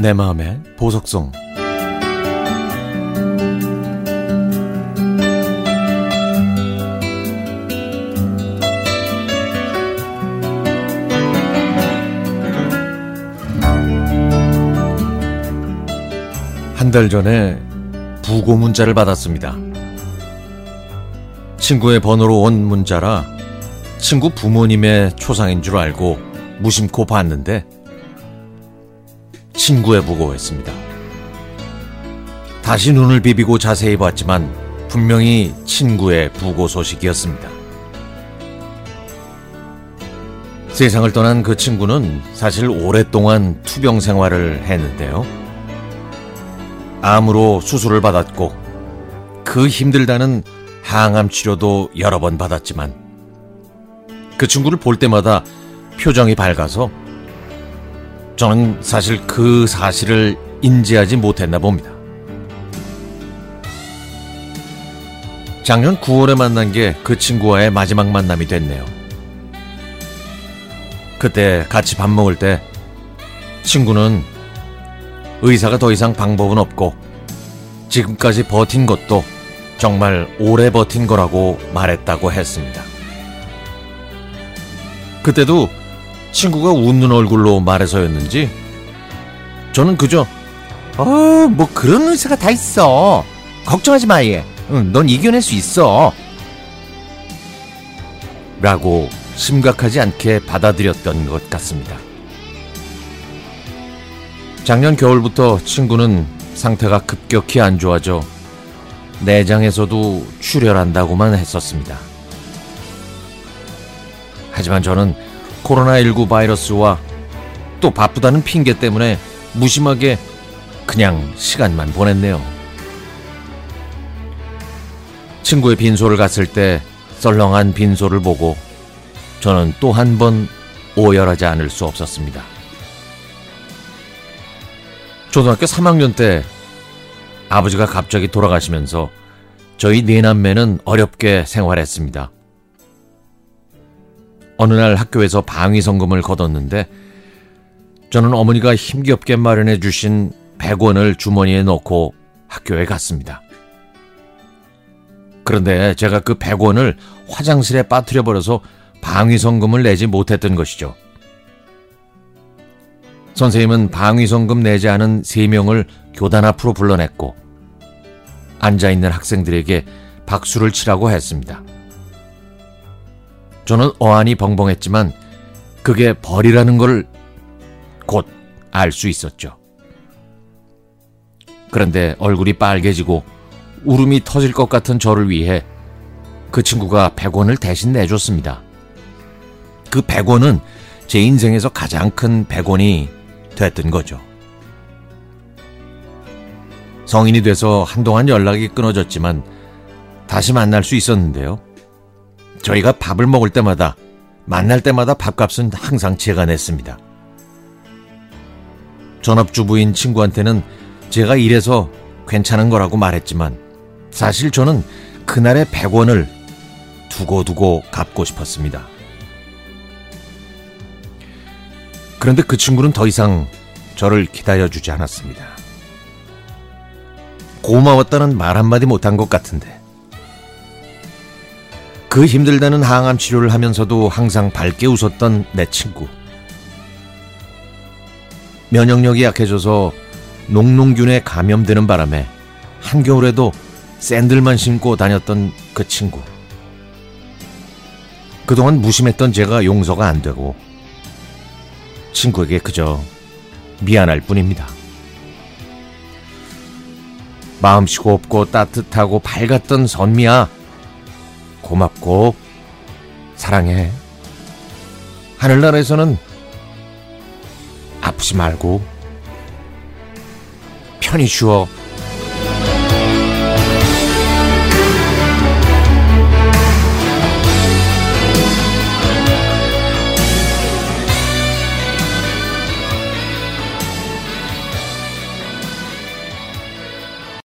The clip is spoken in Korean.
내 마음의 보석성 한달 전에 부고 문자를 받았습니다. 친구의 번호로 온 문자라 친구 부모님의 초상인 줄 알고 무심코 봤는데 친구의 부고였습니다. 다시 눈을 비비고 자세히 봤지만 분명히 친구의 부고 소식이었습니다. 세상을 떠난 그 친구는 사실 오랫동안 투병 생활을 했는데요. 암으로 수술을 받았고 그 힘들다는 항암 치료도 여러 번 받았지만 그 친구를 볼 때마다 표정이 밝아서 저는 사실 그 사실을 인지하지 못했나 봅니다. 작년 9월에 만난 게 그 친구와의 마지막 만남이 됐네요. 그때 같이 밥 먹을 때 친구는 의사가 더 이상 방법은 없고 지금까지 버틴 것도 정말 오래 버틴 거라고 말했다고 했습니다. 그때도 친구가 웃는 얼굴로 말해서였는지 저는 그저 어, 뭐 그런 의사가 다 있어. 걱정하지 마, 얘. 응, 넌 이겨낼 수 있어. 라고 심각하지 않게 받아들였던 것 같습니다. 작년 겨울부터 친구는 상태가 급격히 안 좋아져 내장에서도 출혈한다고만 했었습니다. 하지만 저는 코로나19 바이러스와 또 바쁘다는 핑계 때문에 무심하게 그냥 시간만 보냈네요. 친구의 빈소를 갔을 때 썰렁한 빈소를 보고 저는 또 한 번 오열하지 않을 수 없었습니다. 초등학교 3학년 때 아버지가 갑자기 돌아가시면서 저희 네 남매는 어렵게 생활했습니다. 어느 날 학교에서 방위성금을 거뒀는데 저는 어머니가 힘겹게 마련해 주신 100원을 주머니에 넣고 학교에 갔습니다. 그런데 제가 그 100원을 화장실에 빠뜨려 버려서 방위성금을 내지 못했던 것이죠. 선생님은 방위성금 내지 않은 3명을 교단 앞으로 불러냈고 앉아있는 학생들에게 박수를 치라고 했습니다. 저는 어안이 벙벙했지만 그게 벌이라는 걸 곧 알 수 있었죠. 그런데 얼굴이 빨개지고 울음이 터질 것 같은 저를 위해 그 친구가 100원을 대신 내줬습니다. 그 100원은 제 인생에서 가장 큰 100원이 됐던 거죠. 성인이 돼서 한동안 연락이 끊어졌지만 다시 만날 수 있었는데요. 저희가 밥을 먹을 때마다 만날 때마다 밥값은 항상 제가 냈습니다. 전업주부인 친구한테는 제가 이래서 괜찮은 거라고 말했지만 사실 저는 그날의 100원을 두고두고 갚고 싶었습니다. 그런데 그 친구는 더 이상 저를 기다려주지 않았습니다. 고마웠다는 말 한마디 못한 것 같은데. 그 힘들다는 항암 치료를 하면서도 항상 밝게 웃었던 내 친구. 면역력이 약해져서 농농균에 감염되는 바람에 한겨울에도 샌들만 신고 다녔던 그 친구. 그동안 무심했던 제가 용서가 안 되고 친구에게 그저 미안할 뿐입니다. 마음씨 곱고 따뜻하고 밝았던 선미야. 고맙고 사랑해. 하늘나라에서는 아프지 말고 편히 쉬어.